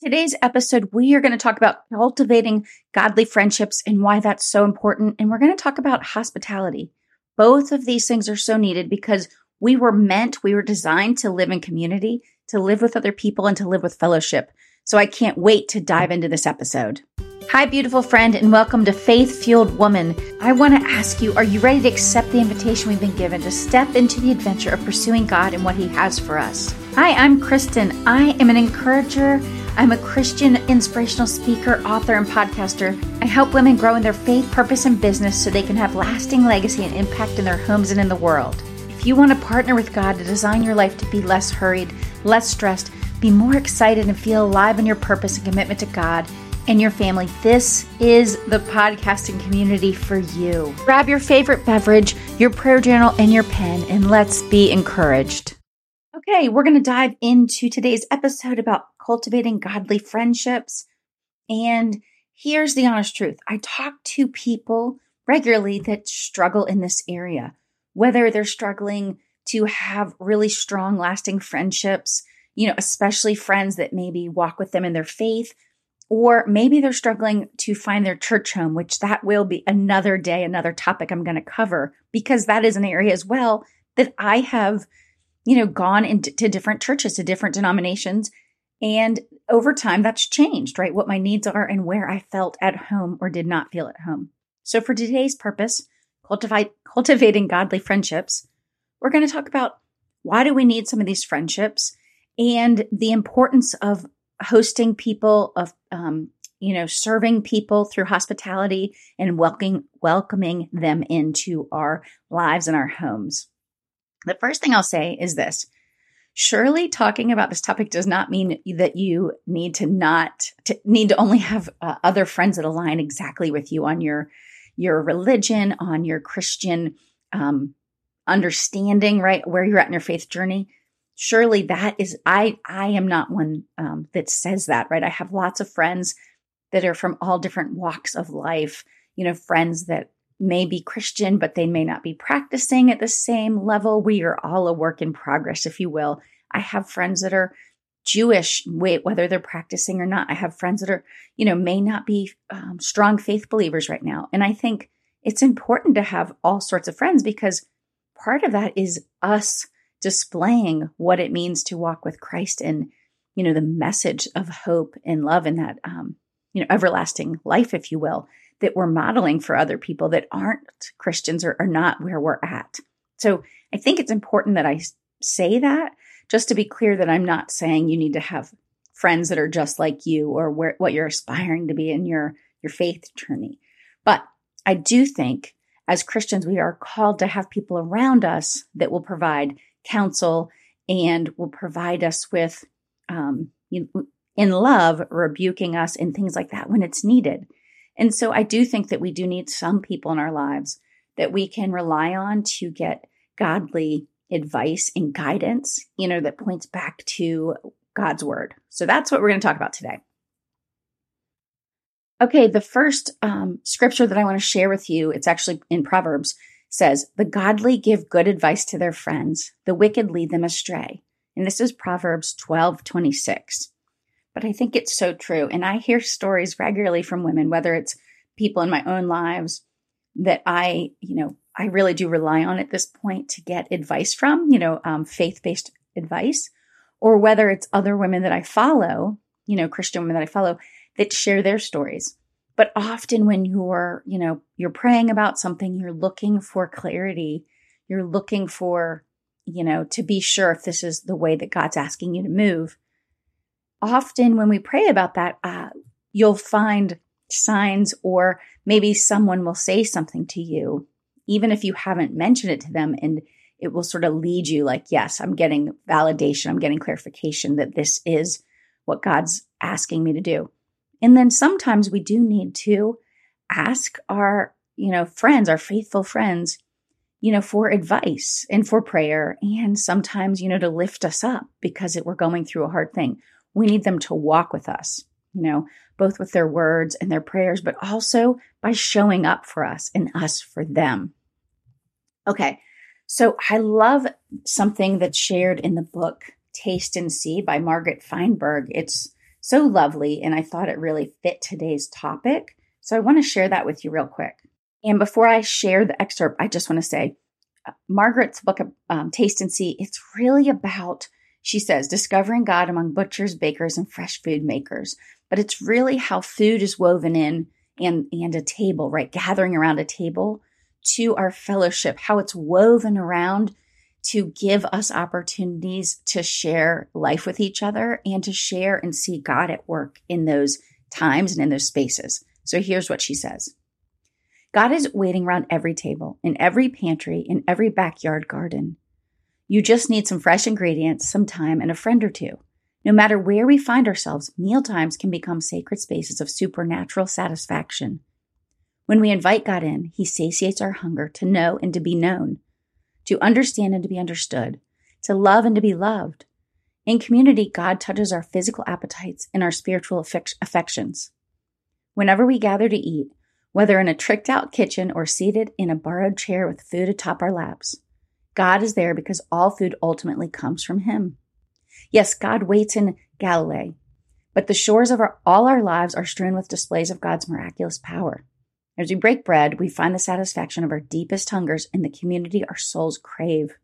Today's episode, we are going to talk about cultivating godly friendships and why that's so important. And we're going to talk about hospitality. Both of these things are so needed because we were meant, we were designed to live in community, to live with other people, and to live with fellowship. So I can't wait to dive into this episode. Hi, beautiful friend, and welcome to Faith Fueled Woman. I want to ask you are you ready to accept the invitation we've been given to step into the adventure of pursuing God and what He has for us? Hi, I'm Kristin. I am an encourager. I'm a Christian inspirational speaker, author, and podcaster. I help women grow in their faith, purpose, and business so they can have lasting legacy and impact in their homes and in the world. If you want to partner with God to design your life to be less hurried, less stressed, be more excited, and feel alive in your purpose and commitment to God, and your family, this is the podcasting community for you. Grab your favorite beverage, your prayer journal, and your pen, and let's be encouraged. Okay, we're going to dive into today's episode about cultivating godly friendships. And here's the honest truth I talk to people regularly that struggle in this area, whether they're struggling to have really strong, lasting friendships, you know, especially friends that maybe walk with them in their faith or maybe they're struggling to find their church home, which that will be another day, another topic I'm going to cover because that is an area as well that I have, you know, gone into different churches, to different denominations. And over time, that's changed, right? What my needs are and where I felt at home or did not feel at home. So for today's purpose, cultivate, cultivating godly friendships, we're going to talk about why do we need some of these friendships and the importance of hosting people, of um, you know, serving people through hospitality and welcoming welcoming them into our lives and our homes. The first thing I'll say is this. Surely talking about this topic does not mean that you need to not to, need to only have uh, other friends that align exactly with you on your your religion, on your Christian um, understanding, right? Where you're at in your faith journey. Surely that is i i am not one um, that says that right? I have lots of friends that are from all different walks of life you know friends that may be christian but they may not be practicing at the same level. We are all a work in progress if you will i have friends that are jewish whether they're practicing or not. I have friends that are you know may not be um, strong faith believers right now. And i think it's important to have all sorts of friends because part of that is us displaying what it means to walk with Christ and, you know, the message of hope and love and that, um, you know, everlasting life, if you will, that we're modeling for other people that aren't Christians or are not where we're at. So I think it's important that I say that just to be clear that I'm not saying you need to have friends that are just like you or where, what you're aspiring to be in your, your faith journey. But I do think as Christians, we are called to have people around us that will provide counsel and will provide us with, um, in love, rebuking us and things like that when it's needed. And so I do think that we do need some people in our lives that we can rely on to get godly advice and guidance, you know, that points back to God's word. So that's what we're going to talk about today. Okay, the first um, scripture that I want to share with you, it's actually in Proverbs says, The godly give good advice to their friends, the wicked lead them astray. And this is Proverbs 12 26. But I think it's so true. And I hear stories regularly from women, whether it's people in my own lives that I, you know, I really do rely on at this point to get advice from, you know, um, faith based advice, or whether it's other women that I follow, you know, Christian women that I follow that share their stories. But often when you're, you know, you're praying about something, you're looking for clarity. You're looking for, you know, to be sure if this is the way that God's asking you to move. Often when we pray about that, uh, you'll find signs or maybe someone will say something to you, even if you haven't mentioned it to them and it will sort of lead you like, yes, I'm getting validation. I'm getting clarification that this is what God's asking me to do. And then sometimes we do need to ask our, you know, friends, our faithful friends, you know, for advice and for prayer and sometimes, you know, to lift us up because it, we're going through a hard thing. We need them to walk with us, you know, both with their words and their prayers, but also by showing up for us and us for them. Okay. So I love something that's shared in the book Taste and See by Margaret Feinberg. It's so lovely. And I thought it really fit today's topic. So I want to share that with you real quick. And before I share the excerpt, I just want to say uh, Margaret's book um, Taste and See, it's really about, she says, discovering God among butchers, bakers, and fresh food makers. But it's really how food is woven in and, and a table, right? Gathering around a table to our fellowship, how it's woven around to give us opportunities to share life with each other and to share and see God at work in those times and in those spaces. So here's what she says God is waiting around every table, in every pantry, in every backyard garden. You just need some fresh ingredients, some time, and a friend or two. No matter where we find ourselves, meal times can become sacred spaces of supernatural satisfaction. When we invite God in, He satiates our hunger to know and to be known, to understand and to be understood, to love and to be loved. In community, God touches our physical appetites and our spiritual affections. Whenever we gather to eat, whether in a tricked out kitchen or seated in a borrowed chair with food atop our laps, God is there because all food ultimately comes from Him. Yes, God waits in Galilee, but the shores of our, all our lives are strewn with displays of God's miraculous power. As we break bread, we find the satisfaction of our deepest hungers in the community our souls crave.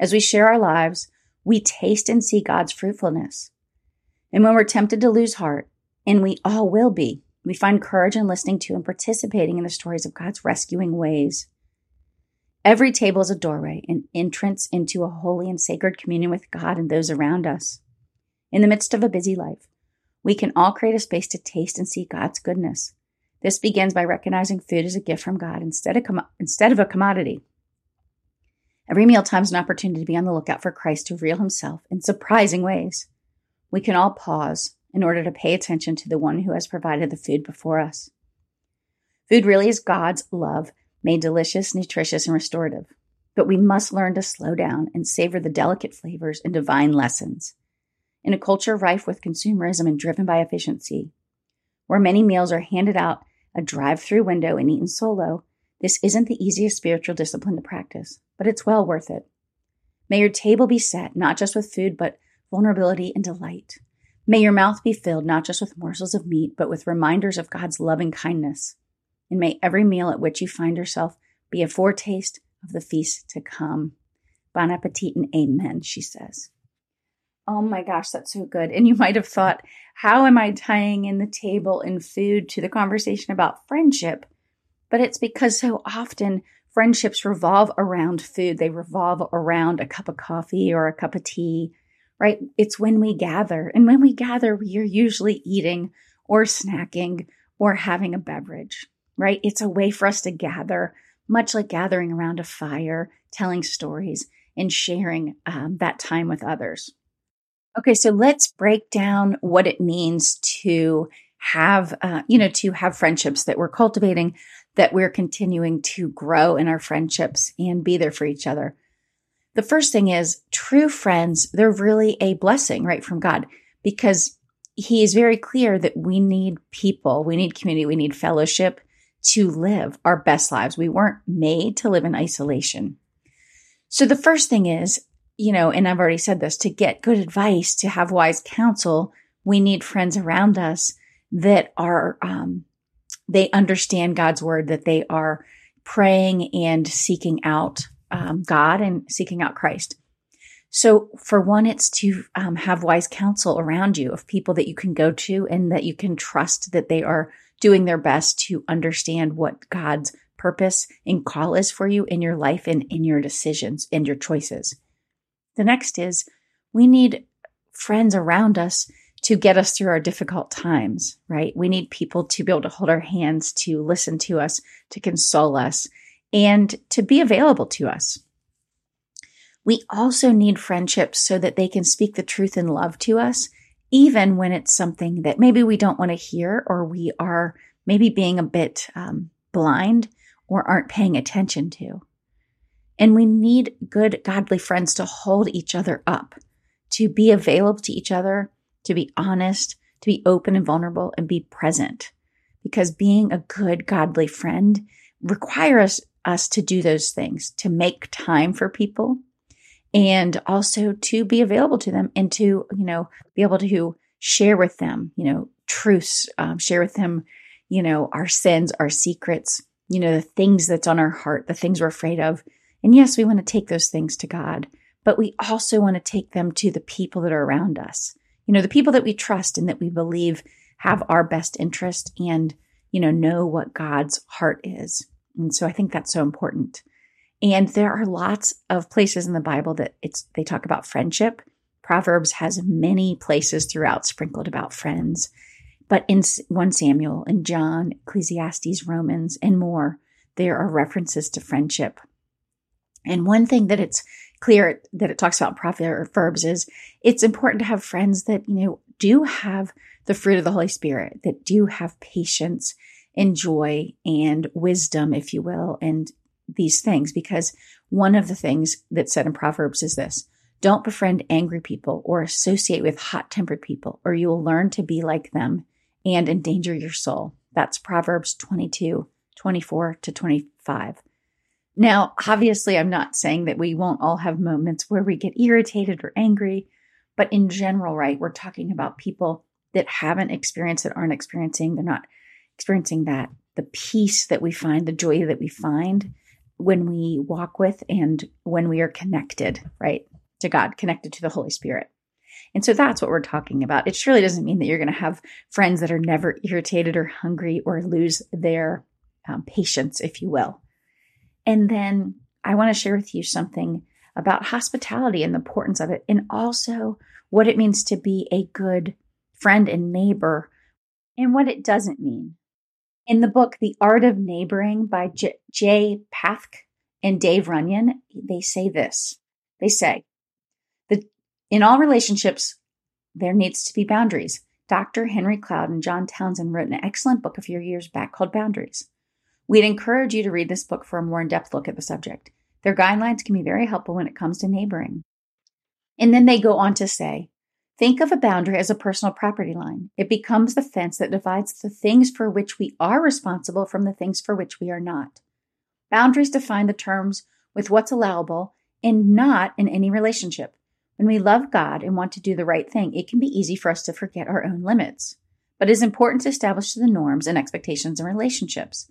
As we share our lives, we taste and see God's fruitfulness. And when we're tempted to lose heart, and we all will be, we find courage in listening to and participating in the stories of God's rescuing ways. Every table is a doorway, an entrance into a holy and sacred communion with God and those around us. In the midst of a busy life, we can all create a space to taste and see God's goodness. This begins by recognizing food as a gift from God instead of, com- instead of a commodity. Every mealtime is an opportunity to be on the lookout for Christ to reveal himself in surprising ways. We can all pause in order to pay attention to the one who has provided the food before us. Food really is God's love, made delicious, nutritious, and restorative. But we must learn to slow down and savor the delicate flavors and divine lessons. In a culture rife with consumerism and driven by efficiency, where many meals are handed out a drive through window and eaten solo, this isn't the easiest spiritual discipline to practice, but it's well worth it. May your table be set not just with food, but vulnerability and delight. May your mouth be filled not just with morsels of meat, but with reminders of God's loving kindness. And may every meal at which you find yourself be a foretaste of the feast to come. Bon appetit and amen, she says. Oh my gosh, that's so good. And you might have thought, how am I tying in the table and food to the conversation about friendship? But it's because so often friendships revolve around food. They revolve around a cup of coffee or a cup of tea, right? It's when we gather. And when we gather, we are usually eating or snacking or having a beverage, right? It's a way for us to gather, much like gathering around a fire, telling stories, and sharing um, that time with others. Okay, so let's break down what it means to have, uh, you know, to have friendships that we're cultivating, that we're continuing to grow in our friendships and be there for each other. The first thing is true friends, they're really a blessing, right, from God, because He is very clear that we need people, we need community, we need fellowship to live our best lives. We weren't made to live in isolation. So the first thing is you know, and I've already said this to get good advice, to have wise counsel, we need friends around us that are, um, they understand God's word, that they are praying and seeking out um, God and seeking out Christ. So, for one, it's to um, have wise counsel around you of people that you can go to and that you can trust that they are doing their best to understand what God's purpose and call is for you in your life and in your decisions and your choices. The next is we need friends around us to get us through our difficult times, right? We need people to be able to hold our hands, to listen to us, to console us, and to be available to us. We also need friendships so that they can speak the truth in love to us, even when it's something that maybe we don't want to hear or we are maybe being a bit um, blind or aren't paying attention to. And we need good, godly friends to hold each other up, to be available to each other, to be honest, to be open and vulnerable and be present. Because being a good, godly friend requires us to do those things, to make time for people and also to be available to them and to, you know, be able to share with them, you know, truths, um, share with them, you know, our sins, our secrets, you know, the things that's on our heart, the things we're afraid of. And yes, we want to take those things to God, but we also want to take them to the people that are around us. You know, the people that we trust and that we believe have our best interest and, you know, know what God's heart is. And so I think that's so important. And there are lots of places in the Bible that it's they talk about friendship. Proverbs has many places throughout sprinkled about friends. But in 1 Samuel and John, Ecclesiastes, Romans, and more, there are references to friendship. And one thing that it's clear that it talks about Proverbs is it's important to have friends that, you know, do have the fruit of the Holy Spirit, that do have patience and joy and wisdom, if you will, and these things. Because one of the things that's said in Proverbs is this don't befriend angry people or associate with hot tempered people, or you will learn to be like them and endanger your soul. That's Proverbs 22, 24 to 25. Now, obviously, I'm not saying that we won't all have moments where we get irritated or angry, but in general, right, we're talking about people that haven't experienced that aren't experiencing, they're not experiencing that, the peace that we find, the joy that we find when we walk with and when we are connected, right, to God, connected to the Holy Spirit. And so that's what we're talking about. It surely doesn't mean that you're going to have friends that are never irritated or hungry or lose their um, patience, if you will. And then I want to share with you something about hospitality and the importance of it, and also what it means to be a good friend and neighbor and what it doesn't mean. In the book, The Art of Neighboring by J- Jay Pathak and Dave Runyon, they say this. They say, that in all relationships, there needs to be boundaries. Dr. Henry Cloud and John Townsend wrote an excellent book a few years back called Boundaries. We'd encourage you to read this book for a more in depth look at the subject. Their guidelines can be very helpful when it comes to neighboring. And then they go on to say, Think of a boundary as a personal property line. It becomes the fence that divides the things for which we are responsible from the things for which we are not. Boundaries define the terms with what's allowable and not in any relationship. When we love God and want to do the right thing, it can be easy for us to forget our own limits. But it is important to establish the norms and expectations in relationships.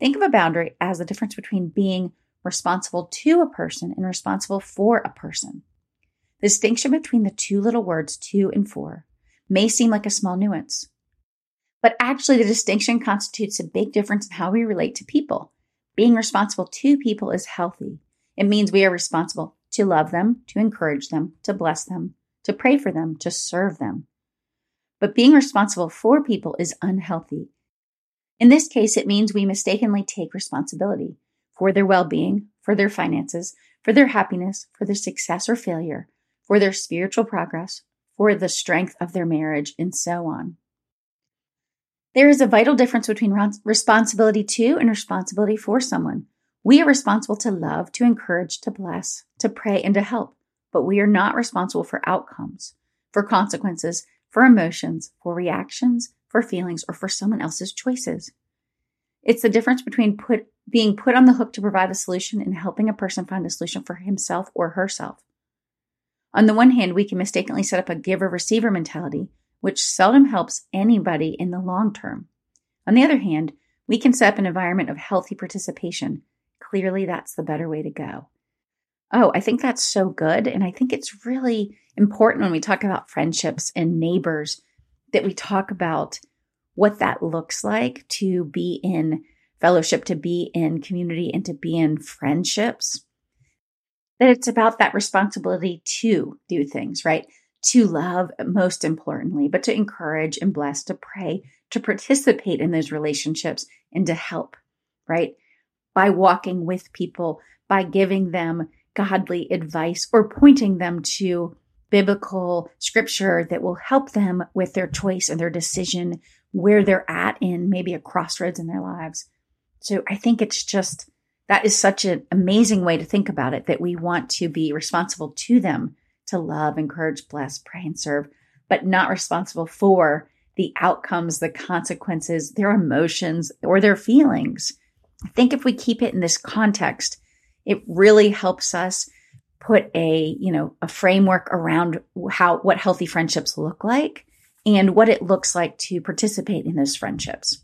Think of a boundary as the difference between being responsible to a person and responsible for a person. The distinction between the two little words to and for may seem like a small nuance, but actually the distinction constitutes a big difference in how we relate to people. Being responsible to people is healthy. It means we are responsible to love them, to encourage them, to bless them, to pray for them, to serve them. But being responsible for people is unhealthy in this case, it means we mistakenly take responsibility for their well being, for their finances, for their happiness, for their success or failure, for their spiritual progress, for the strength of their marriage, and so on. There is a vital difference between responsibility to and responsibility for someone. We are responsible to love, to encourage, to bless, to pray, and to help, but we are not responsible for outcomes, for consequences, for emotions, for reactions, for feelings, or for someone else's choices. It's the difference between put, being put on the hook to provide a solution and helping a person find a solution for himself or herself. On the one hand, we can mistakenly set up a giver receiver mentality, which seldom helps anybody in the long term. On the other hand, we can set up an environment of healthy participation. Clearly, that's the better way to go. Oh, I think that's so good. And I think it's really important when we talk about friendships and neighbors that we talk about what that looks like to be in fellowship, to be in community, and to be in friendships. That it's about that responsibility to do things, right? To love, most importantly, but to encourage and bless, to pray, to participate in those relationships, and to help, right? By walking with people, by giving them godly advice or pointing them to biblical scripture that will help them with their choice and their decision where they're at in maybe a crossroads in their lives. So I think it's just that is such an amazing way to think about it that we want to be responsible to them to love, encourage, bless, pray, and serve, but not responsible for the outcomes, the consequences, their emotions, or their feelings. I think if we keep it in this context, it really helps us put a, you know, a framework around how, what healthy friendships look like and what it looks like to participate in those friendships.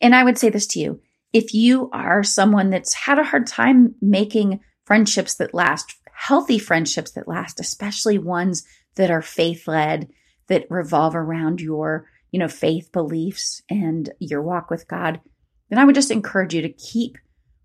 And I would say this to you if you are someone that's had a hard time making friendships that last, healthy friendships that last, especially ones that are faith led, that revolve around your, you know, faith beliefs and your walk with God, then I would just encourage you to keep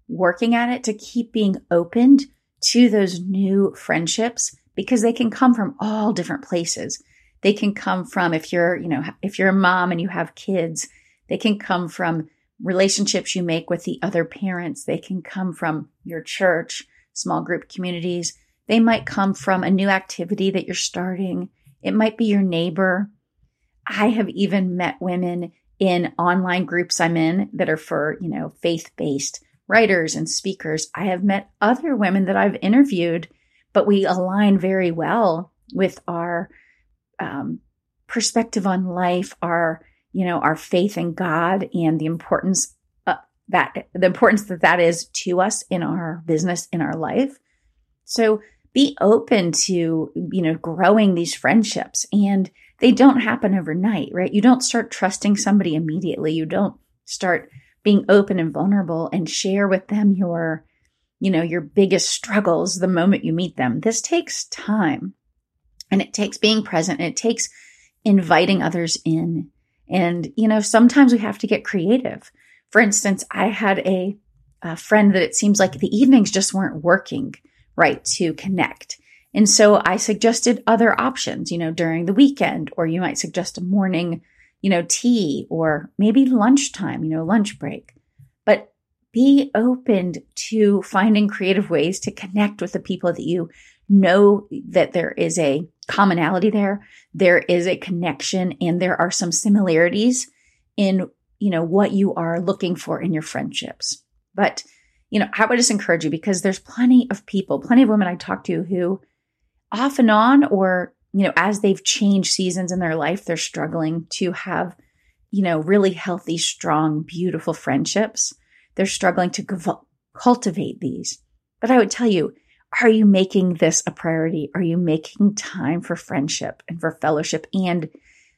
working at it, to keep being opened to those new friendships because they can come from all different places. They can come from if you're, you know, if you're a mom and you have kids, they can come from relationships you make with the other parents. They can come from your church, small group communities. They might come from a new activity that you're starting. It might be your neighbor. I have even met women in online groups I'm in that are for, you know, faith based writers and speakers. I have met other women that I've interviewed, but we align very well with our um, perspective on life, our you know, our faith in God and the importance uh, that the importance that that is to us in our business, in our life. So be open to, you know, growing these friendships and they don't happen overnight, right? You don't start trusting somebody immediately. You don't start being open and vulnerable and share with them your, you know, your biggest struggles the moment you meet them. This takes time and it takes being present and it takes inviting others in and, you know, sometimes we have to get creative. For instance, I had a, a friend that it seems like the evenings just weren't working right to connect. And so I suggested other options, you know, during the weekend, or you might suggest a morning, you know, tea or maybe lunchtime, you know, lunch break. But be open to finding creative ways to connect with the people that you know that there is a commonality there. There is a connection and there are some similarities in, you know, what you are looking for in your friendships. But, you know, I would just encourage you because there's plenty of people, plenty of women I talk to who off and on or, you know, as they've changed seasons in their life, they're struggling to have, you know, really healthy, strong, beautiful friendships. They're struggling to cultivate these. But I would tell you, are you making this a priority? Are you making time for friendship and for fellowship and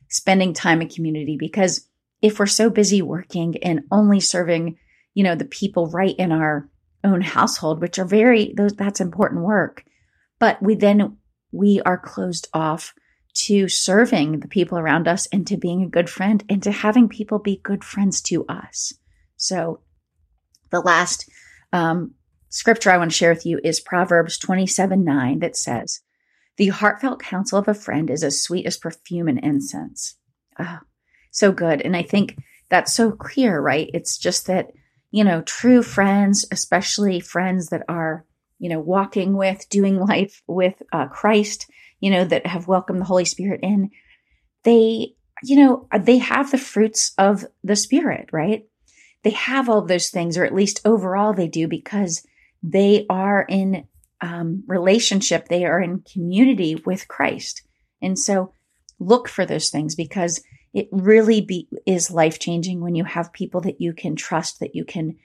spending time in community? Because if we're so busy working and only serving, you know, the people right in our own household, which are very, those, that's important work. But we then, we are closed off to serving the people around us and to being a good friend and to having people be good friends to us. So the last um, scripture I want to share with you is Proverbs 27 9 that says, The heartfelt counsel of a friend is as sweet as perfume and incense. Ah, so good. And I think that's so clear, right? It's just that, you know, true friends, especially friends that are, you know, walking with, doing life with uh, Christ, you know, that have welcomed the Holy Spirit in, they, you know, they have the fruits of the Spirit, right? They have all those things, or at least overall they do, because they are in um, relationship, they are in community with Christ. And so look for those things because it really be, is life changing when you have people that you can trust, that you can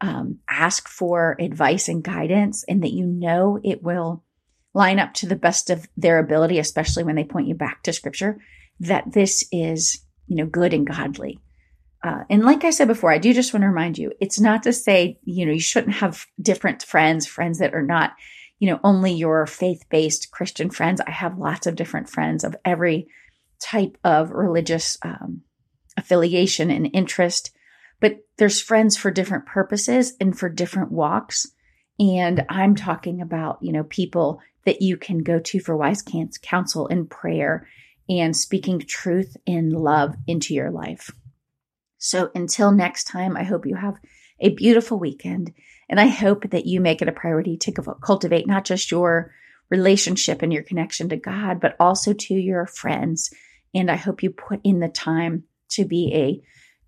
um, ask for advice and guidance, and that you know it will line up to the best of their ability, especially when they point you back to scripture, that this is, you know, good and godly. Uh, and like I said before, I do just want to remind you, it's not to say, you know, you shouldn't have different friends, friends that are not, you know, only your faith based Christian friends. I have lots of different friends of every type of religious um, affiliation and interest, but there's friends for different purposes and for different walks. And I'm talking about, you know, people that you can go to for wise counsel and prayer and speaking truth and love into your life. So until next time, I hope you have a beautiful weekend. And I hope that you make it a priority to cultivate not just your relationship and your connection to God, but also to your friends. And I hope you put in the time to be a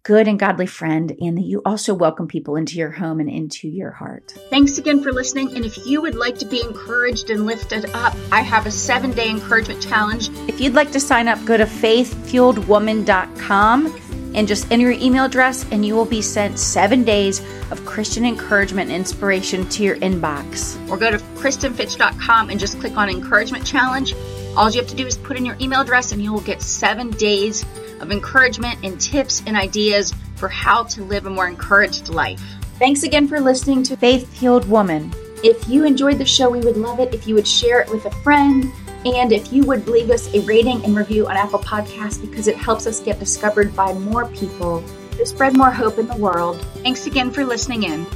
good and godly friend, and that you also welcome people into your home and into your heart. Thanks again for listening. And if you would like to be encouraged and lifted up, I have a seven day encouragement challenge. If you'd like to sign up, go to faithfueledwoman.com and just enter your email address, and you will be sent seven days of Christian encouragement and inspiration to your inbox. Or go to KristinFitch.com and just click on Encouragement Challenge. All you have to do is put in your email address and you will get seven days of encouragement and tips and ideas for how to live a more encouraged life. Thanks again for listening to Faith Fueled Woman. If you enjoyed the show, we would love it if you would share it with a friend and if you would leave us a rating and review on Apple Podcasts because it helps us get discovered by more people to spread more hope in the world. Thanks again for listening in.